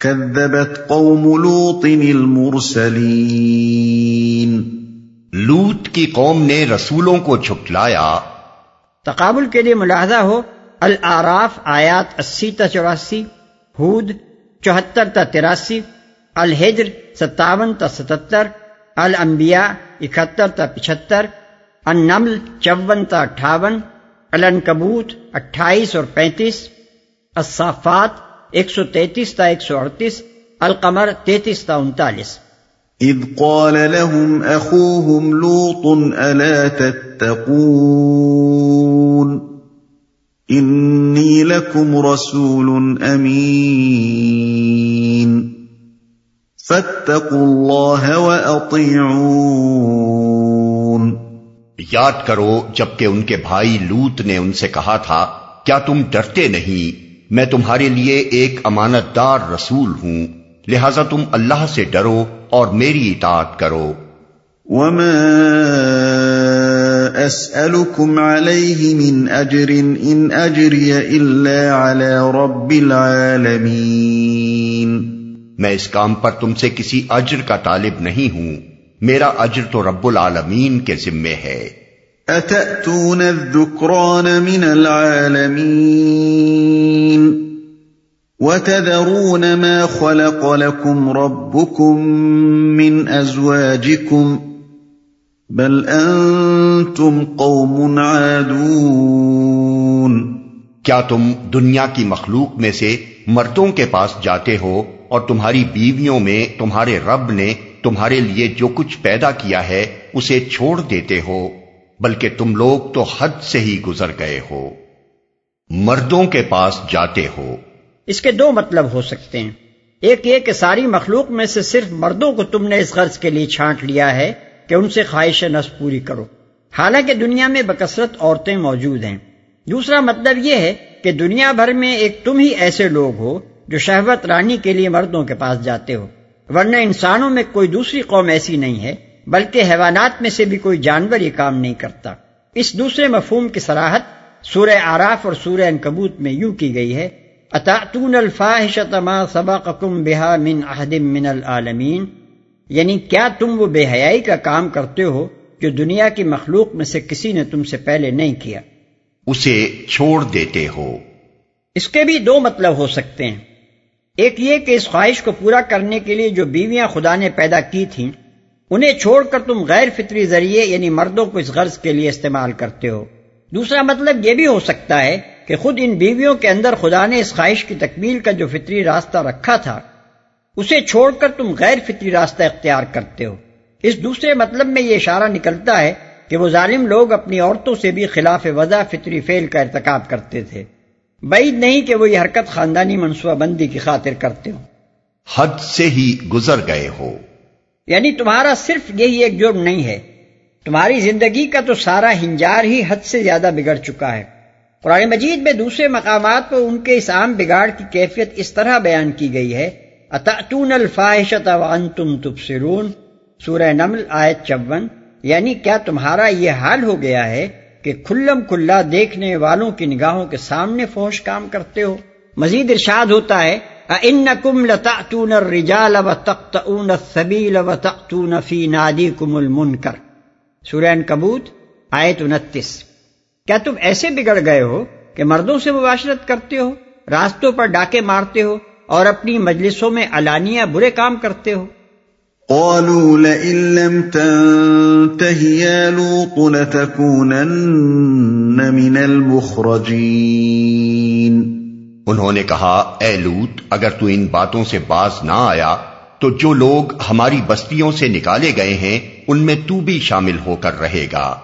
كذبت قوم لوط المرسلين لوت کی قوم نے رسولوں کو جھٹلایا تقابل کے لیے ملاحظہ ہو العراف آیات اسی تا چوراسی ہود چوہتر تا تراسی الحجر ستاون تا ستتر الانبیاء اکہتر تا پچہتر النمل چون تا اٹھاون الانکبوت اٹھائیس اور پینتیس الصافات ایک سو تینتیس تا ایک سو اڑتیس القمر تینتیس تا انتالیس۔ اذ قال لهم اخوهم لوط الا تتقون؟ انی لکم رسول امین۔ فاتقوا اللہ واطیعون۔ یاد کرو جبکہ ان کے بھائی لوت نے ان سے کہا تھا کیا تم ڈرتے نہیں؟ میں تمہارے لیے ایک امانت دار رسول ہوں لہذا تم اللہ سے ڈرو اور میری اطاعت کرو۔ وما اسألكم عليه من اجر ان اجري الا على رب العالمين۔ میں اس کام پر تم سے کسی اجر کا طالب نہیں ہوں میرا اجر تو رب العالمین کے ذمے ہے۔ اتأتون الذكران من العالمين؟ وتذرون ما خلق لكم ربكم من ازواجكم بل انتم قوم عادون کیا تم دنیا کی مخلوق میں سے مردوں کے پاس جاتے ہو اور تمہاری بیویوں میں تمہارے رب نے تمہارے لیے جو کچھ پیدا کیا ہے اسے چھوڑ دیتے ہو، بلکہ تم لوگ تو حد سے ہی گزر گئے ہو۔ مردوں کے پاس جاتے ہو۔ اس کے دو مطلب ہو سکتے ہیں۔ ایک یہ کہ ساری مخلوق میں سے صرف مردوں کو تم نے اس غرض کے لیے چھانٹ لیا ہے کہ ان سے خواہش نس پوری کرو۔ حالانکہ دنیا میں بکثرت عورتیں موجود ہیں۔ دوسرا مطلب یہ ہے کہ دنیا بھر میں ایک تم ہی ایسے لوگ ہو جو شہوت رانی کے لیے مردوں کے پاس جاتے ہو۔ ورنہ انسانوں میں کوئی دوسری قوم ایسی نہیں ہے، بلکہ حیوانات میں سے بھی کوئی جانور یہ کام نہیں کرتا۔ اس دوسرے مفہوم کی سراحت سورہ آراف اور سورہ انکبوت میں یوں کی گئی ہے اتاتون الفاحشۃ ما سبقکم بها من احد من العالمین یعنی کیا تم وہ بے حیائی کا کام کرتے ہو جو دنیا کی مخلوق میں سے کسی نے تم سے پہلے نہیں کیا؟ اسے چھوڑ دیتے ہو۔ اس کے بھی دو مطلب ہو سکتے ہیں۔ ایک یہ کہ اس خواہش کو پورا کرنے کے لیے جو بیویاں خدا نے پیدا کی تھیں انہیں چھوڑ کر تم غیر فطری ذریعے یعنی مردوں کو اس غرض کے لیے استعمال کرتے ہو۔ دوسرا مطلب یہ بھی ہو سکتا ہے کہ خود ان بیویوں کے اندر خدا نے اس خواہش کی تکمیل کا جو فطری راستہ رکھا تھا اسے چھوڑ کر تم غیر فطری راستہ اختیار کرتے ہو۔ اس دوسرے مطلب میں یہ اشارہ نکلتا ہے کہ وہ ظالم لوگ اپنی عورتوں سے بھی خلاف وضع فطری فعل کا ارتکاب کرتے تھے۔ بعید نہیں کہ وہ یہ حرکت خاندانی منصوبہ بندی کی خاطر کرتے ہو حد سے ہی گزر گئے ہو۔ یعنی تمہارا صرف یہی ایک جرم نہیں ہے۔ تمہاری زندگی کا تو سارا ہنجار ہی حد سے زیادہ بگڑ چکا ہے۔ قرآن مجید میں دوسرے مقامات پر ان کے اس عام بگاڑ کی کیفیت اس طرح بیان کی گئی ہے اتاتون الفاحشۃ وانتم تبصرون؟ سورہ نمل آیت چون یعنی کیا تمہارا یہ حال ہو گیا ہے کہ کھلم کھلا دیکھنے والوں کی نگاہوں کے سامنے فوش کام کرتے ہو؟ مزید ارشاد ہوتا ہے، اَإِنَّكُمْ لَتَأْتُونَ الرِّجَالَ وَتَقْتَعُونَ السَّبِيلَ وَتَقْتُونَ فِي نَادِيكُمُ الْمُنْكَرِ۔ سورہ انکبوت آیت انتیس۔ کیا تم ایسے بگڑ گئے ہو کہ مردوں سے مباشرت کرتے ہو؟ راستوں پر ڈاکے مارتے ہو اور اپنی مجلسوں میں علانیہ برے کام کرتے ہو؟ قالوا لئن لم تنته يا لوط لتكونن من المخرجين. انہوں نے کہا اے لوت اگر تو ان باتوں سے باز نہ آیا تو جو لوگ ہماری بستیوں سے نکالے گئے ہیں ان میں تو بھی شامل ہو کر رہے گا۔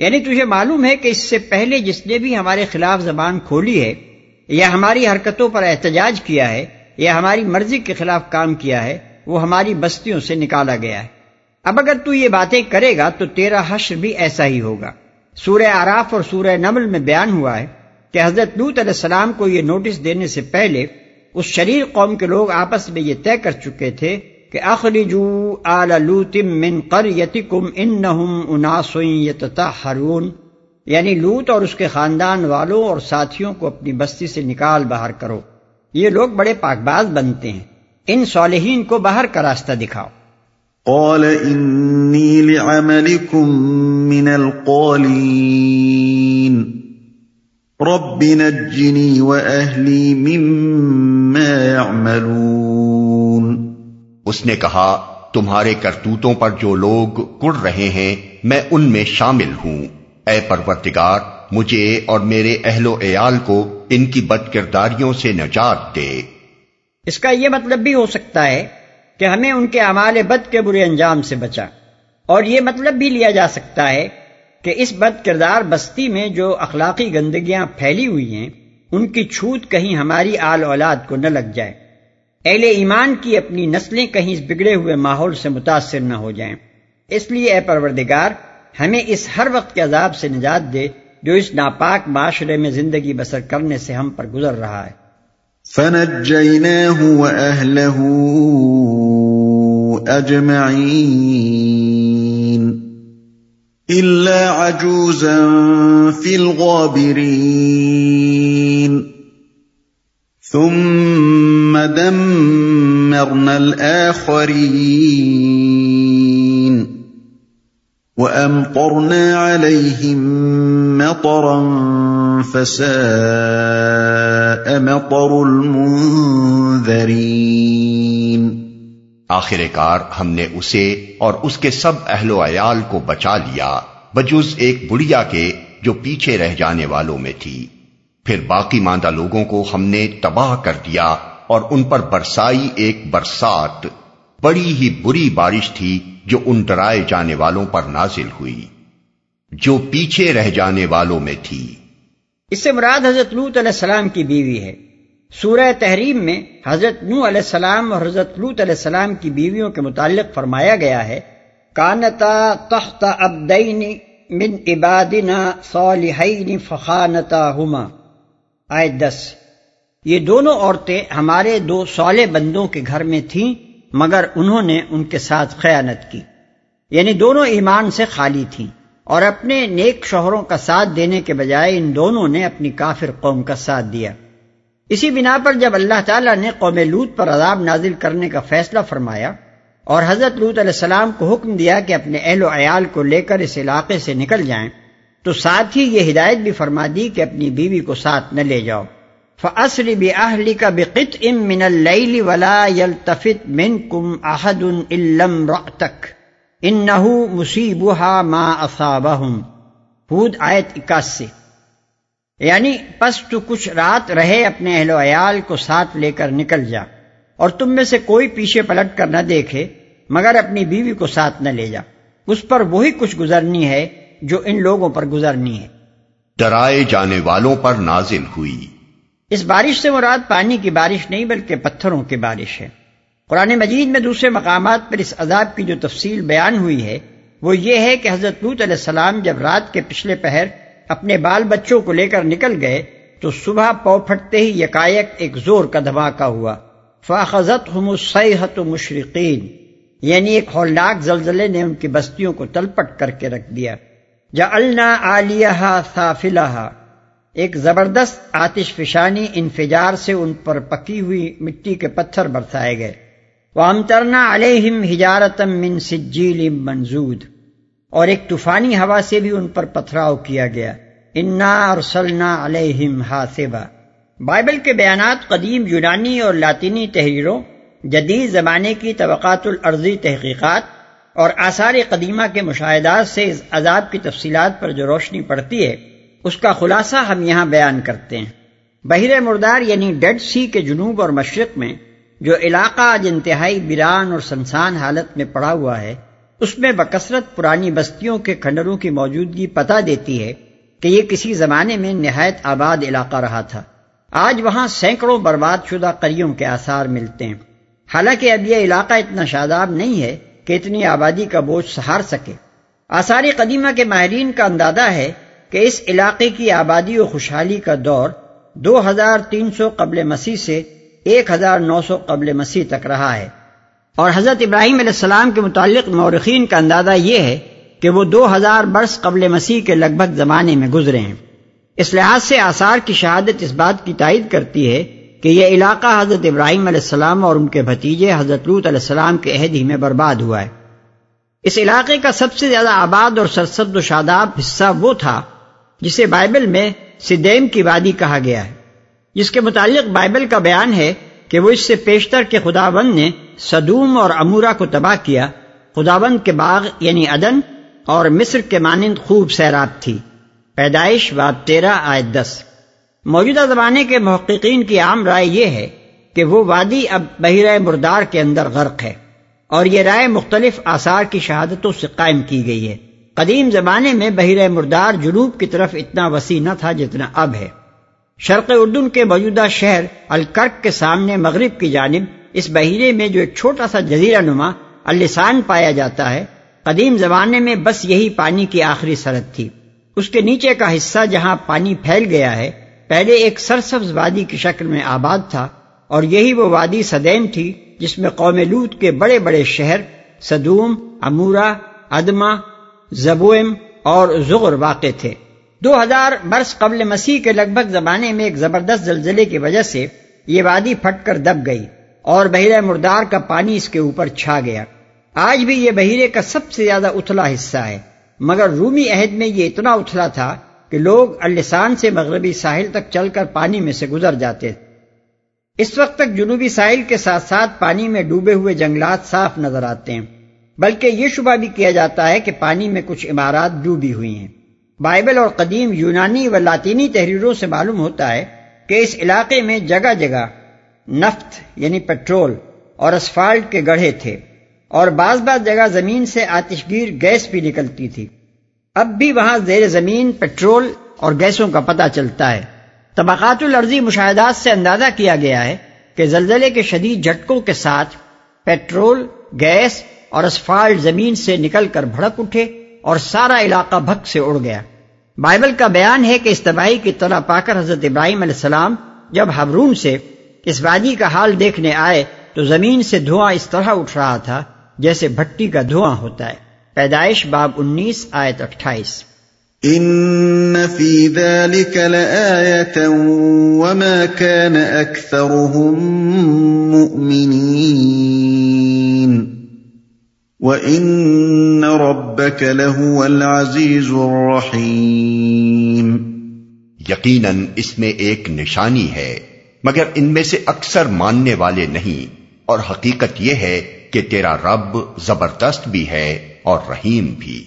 یعنی تجھے معلوم ہے کہ اس سے پہلے جس نے بھی ہمارے خلاف زبان کھولی ہے، یا ہماری حرکتوں پر احتجاج کیا ہے، یا ہماری مرضی کے خلاف کام کیا ہے، وہ ہماری بستیوں سے نکالا گیا ہے۔ اب اگر تو یہ باتیں کرے گا تو تیرا حشر بھی ایسا ہی ہوگا۔ سورہ آراف اور سورہ نمل میں بیان ہوا ہے کہ حضرت لوت علیہ السلام کو یہ نوٹس دینے سے پہلے اس شریر قوم کے لوگ آپس میں یہ طے کر چکے تھے کہ اخرجو آل لوت من قریتکم انہم اناس یتطہرون یعنی لوت اور اس کے خاندان والوں اور ساتھیوں کو اپنی بستی سے نکال باہر کرو۔ یہ لوگ بڑے پاک باز بنتے ہیں۔ ان صالحین کو باہر کا راستہ دکھاؤ۔ قال انی لعملکم من القالین۔ رب نجنی واہلی مما يعملون اس نے کہا، تمہارے کرتوتوں پر جو لوگ کڑ رہے ہیں، میں ان میں شامل ہوں۔ اے پرورتگار مجھے اور میرے اہل و عیال کو ان کی بد کرداریوں سے نجات دے۔ اس کا یہ مطلب بھی ہو سکتا ہے کہ ہمیں ان کے اعمال بد کے برے انجام سے بچا۔ اور یہ مطلب بھی لیا جا سکتا ہے کہ اس بد کردار بستی میں جو اخلاقی گندگیاں پھیلی ہوئی ہیں، ان کی چھوت کہیں ہماری آل اولاد کو نہ لگ جائے۔ اہل ایمان کی اپنی نسلیں کہیں اس بگڑے ہوئے ماحول سے متاثر نہ ہو جائیں۔ اس لیے اے پروردگار، ہمیں اس ہر وقت کے عذاب سے نجات دے جو اس ناپاک معاشرے میں زندگی بسر کرنے سے ہم پر گزر رہا ہے۔ فنجيناه وأهله أجمعين إلا عجوزا في الغابرين ثم دمرنا الآخرين وأمطرنا عليهم مطرا فساء مطر المنذرين آخر کار ہم نے اسے اور اس کے سب اہل و عیال کو بچا لیا، بجز ایک بڑھیا کے جو پیچھے رہ جانے والوں میں تھی۔ پھر باقی ماندہ لوگوں کو ہم نے تباہ کر دیا۔ اور ان پر برسائی ایک برسات، بڑی ہی بری بارش تھی جو ان ڈرائے جانے والوں پر نازل ہوئی، جو پیچھے رہ جانے والوں میں تھی۔ اس سے مراد حضرت لوت علیہ السلام کی بیوی ہے۔ سورہ تحریم میں حضرت نو علیہ السلام اور حضرت لوت علیہ السلام کی بیویوں کے متعلق فرمایا گیا ہے، کانتا تخت ابدین من عبادنا صالحین فخانتا ہما آئے دس۔ یہ دونوں عورتیں ہمارے دو صالح بندوں کے گھر میں تھیں، مگر انہوں نے ان کے ساتھ خیانت کی۔ یعنی دونوں ایمان سے خالی تھیں، اور اپنے نیک شوہروں کا ساتھ دینے کے بجائے ان دونوں نے اپنی کافر قوم کا ساتھ دیا۔ اسی بنا پر جب اللہ تعالیٰ نے قوم لوت پر عذاب نازل کرنے کا فیصلہ فرمایا، اور حضرت لوت علیہ السلام کو حکم دیا کہ اپنے اہل و عیال کو لے کر اس علاقے سے نکل جائیں، تو ساتھ ہی یہ ہدایت بھی فرما دی کہ اپنی بیوی کو ساتھ نہ لے جاؤ۔ فصل بہلی کا بقت ام من اللیل ولا يلتفت منکم احد الم تک ان مصیبہ ما اصابہم ہود آیت اکاسی یعنی پس تو کچھ رات رہے اپنے اہل و عیال کو ساتھ لے کر نکل جا اور تم میں سے کوئی پیچھے پلٹ کر نہ دیکھے، مگر اپنی بیوی کو ساتھ نہ لے جا۔ اس پر وہی کچھ گزرنی ہے جو ان لوگوں پر گزرنی ہے۔ ڈرائے جانے والوں پر نازل ہوئی۔ اس بارش سے مراد پانی کی بارش نہیں بلکہ پتھروں کی بارش ہے۔ قرآن مجید میں دوسرے مقامات پر اس عذاب کی جو تفصیل بیان ہوئی ہے، وہ یہ ہے کہ حضرت لوت علیہ السلام جب رات کے پچھلے پہر اپنے بال بچوں کو لے کر نکل گئے، تو صبح پو پھٹتے ہی یکایک ایک زور کا دھماکہ ہوا۔ فاخذت ہم سیحت مشرقین یعنی ایک ہولناک زلزلے نے ان کی بستیوں کو تلپٹ کر کے رکھ دیا۔ جا النا علیہ ایک زبردست آتش فشانی انفجار سے ان پر پکی ہوئی مٹی کے پتھر برسائے گئے۔ وامترنا علیہم ہجارتم من سجیل منزود۔ اور ایک طوفانی ہوا سے بھی ان پر پتھراؤ کیا گیا۔ انا ارسلنا علیہم حاسبا۔ بائبل کے بیانات قدیم یونانی اور لاطینی تحریروں، جدید زمانے کی توقعات الارضی تحقیقات اور آثار قدیمہ کے مشاہدات سے اس عذاب کی تفصیلات پر جو روشنی پڑتی ہے اس کا خلاصہ ہم یہاں بیان کرتے ہیں۔ بحر مردار یعنی ڈیڈ سی کے جنوب اور مشرق میں جو علاقہ آج انتہائی بیران اور سنسان حالت میں پڑا ہوا ہے، اس میں بکثرت پرانی بستیوں کے کھنڈروں کی موجودگی پتہ دیتی ہے کہ یہ کسی زمانے میں نہایت آباد علاقہ رہا تھا۔ آج وہاں سینکڑوں برباد شدہ قریوں کے آثار ملتے ہیں۔ حالانکہ اب یہ علاقہ اتنا شاداب نہیں ہے کہ اتنی آبادی کا بوجھ سہار سکے۔ آثار قدیمہ کے ماہرین کا اندازہ ہے کہ اس علاقے کی آبادی و خوشحالی کا دور دو ہزار تین سو قبل مسیح سے ایک ہزار نو سو قبل مسیح تک رہا ہے۔ اور حضرت ابراہیم علیہ السلام کے متعلق مورخین کا اندازہ یہ ہے کہ وہ دو ہزار برس قبل مسیح کے لگ بھگ زمانے میں گزرے ہیں۔ اس لحاظ سے آثار کی شہادت اس بات کی تائید کرتی ہے کہ یہ علاقہ حضرت ابراہیم علیہ السلام اور ان کے بھتیجے حضرت لوت علیہ السلام کے عہد ہی میں برباد ہوا ہے۔ اس علاقے کا سب سے زیادہ آباد اور سرسد و شاداب حصہ وہ تھا جسے بائبل میں سدیم کی وادی کہا گیا ہے۔ جس کے متعلق بائبل کا بیان ہے کہ وہ اس سے پیشتر کے خداوند نے صدوم اور امورا کو تباہ کیا، خداوند کے باغ یعنی عدن اور مصر کے مانند خوب سیراب تھی۔ پیدائش باب تیرہ آئے دس۔ موجودہ زمانے کے محققین کی عام رائے یہ ہے کہ وہ وادی اب بحیرہ مردار کے اندر غرق ہے اور یہ رائے مختلف آثار کی شہادتوں سے قائم کی گئی ہے۔ قدیم زمانے میں بحیرہ مردار جنوب کی طرف اتنا وسیع نہ تھا جتنا اب ہے۔ شرق اردن کے موجودہ شہر الکرک کے سامنے مغرب کی جانب، اس بحیرے میں جو ایک چھوٹا سا جزیرہ نما، السان پایا جاتا ہے۔ قدیم زمانے میں بس یہی پانی کی آخری سرحد تھی۔ اس کے نیچے کا حصہ جہاں پانی پھیل گیا ہے، پہلے ایک سرسبز وادی کی شکل میں آباد تھا۔ اور یہی وہ وادی سدیم تھی، جس میں قوم لوت کے بڑے بڑے شہر، صدوم امورا ادما زبوئم اور زغر واقع تھے۔ دو ہزار برس قبل مسیح کے لگ بھگ زمانے میں ایک زبردست زلزلے کی وجہ سے یہ وادی پھٹ کر دب گئی اور بحیرہ مردار کا پانی اس کے اوپر چھا گیا۔ آج بھی یہ بحیرے کا سب سے زیادہ اتلا حصہ ہے۔ مگر رومی عہد میں یہ اتنا اتلا تھا کہ لوگ السان سے مغربی ساحل تک چل کر پانی میں سے گزر جاتے۔ اس وقت تک جنوبی ساحل کے ساتھ ساتھ پانی میں ڈوبے ہوئے جنگلات صاف نظر آتے ہیں۔ بلکہ یہ شبہ بھی کیا جاتا ہے کہ پانی میں کچھ عمارات ڈوبی ہوئی ہیں۔ بائبل اور قدیم یونانی و لاطینی تحریروں سے معلوم ہوتا ہے کہ اس علاقے میں جگہ جگہ نفت یعنی پیٹرول اور اسفالٹ کے گڑھے تھے اور بعض بعض جگہ زمین سے آتشگیر گیس بھی نکلتی تھی۔ اب بھی وہاں زیر زمین پیٹرول اور گیسوں کا پتہ چلتا ہے۔ طبقات الارضی مشاہدات سے اندازہ کیا گیا ہے کہ زلزلے کے شدید جھٹکوں کے ساتھ پیٹرول گیس اور اسفالٹ زمین سے نکل کر بھڑک اٹھے اور سارا علاقہ بھک سے اڑ گیا۔ بائبل کا بیان ہے کہ اس تباہی کی طرح پا کر حضرت ابراہیم علیہ السلام جب حبرون سے اس وادی کا حال دیکھنے آئے تو زمین سے دھواں اس طرح اٹھ رہا تھا جیسے بھٹی کا دھواں ہوتا ہے۔ پیدائش باب انیس آیت اٹھائیس۔ ان فی ذلك لآیتا وما كان اکثرهم مؤمنین۔ وَإِنَّ رَبَّكَ لَهُوَ الْعَزِيزُ الرَّحِيمُ یقیناً اس میں ایک نشانی ہے، مگر ان میں سے اکثر ماننے والے نہیں، اور حقیقت یہ ہے کہ تیرا رب زبردست بھی ہے اور رحیم بھی۔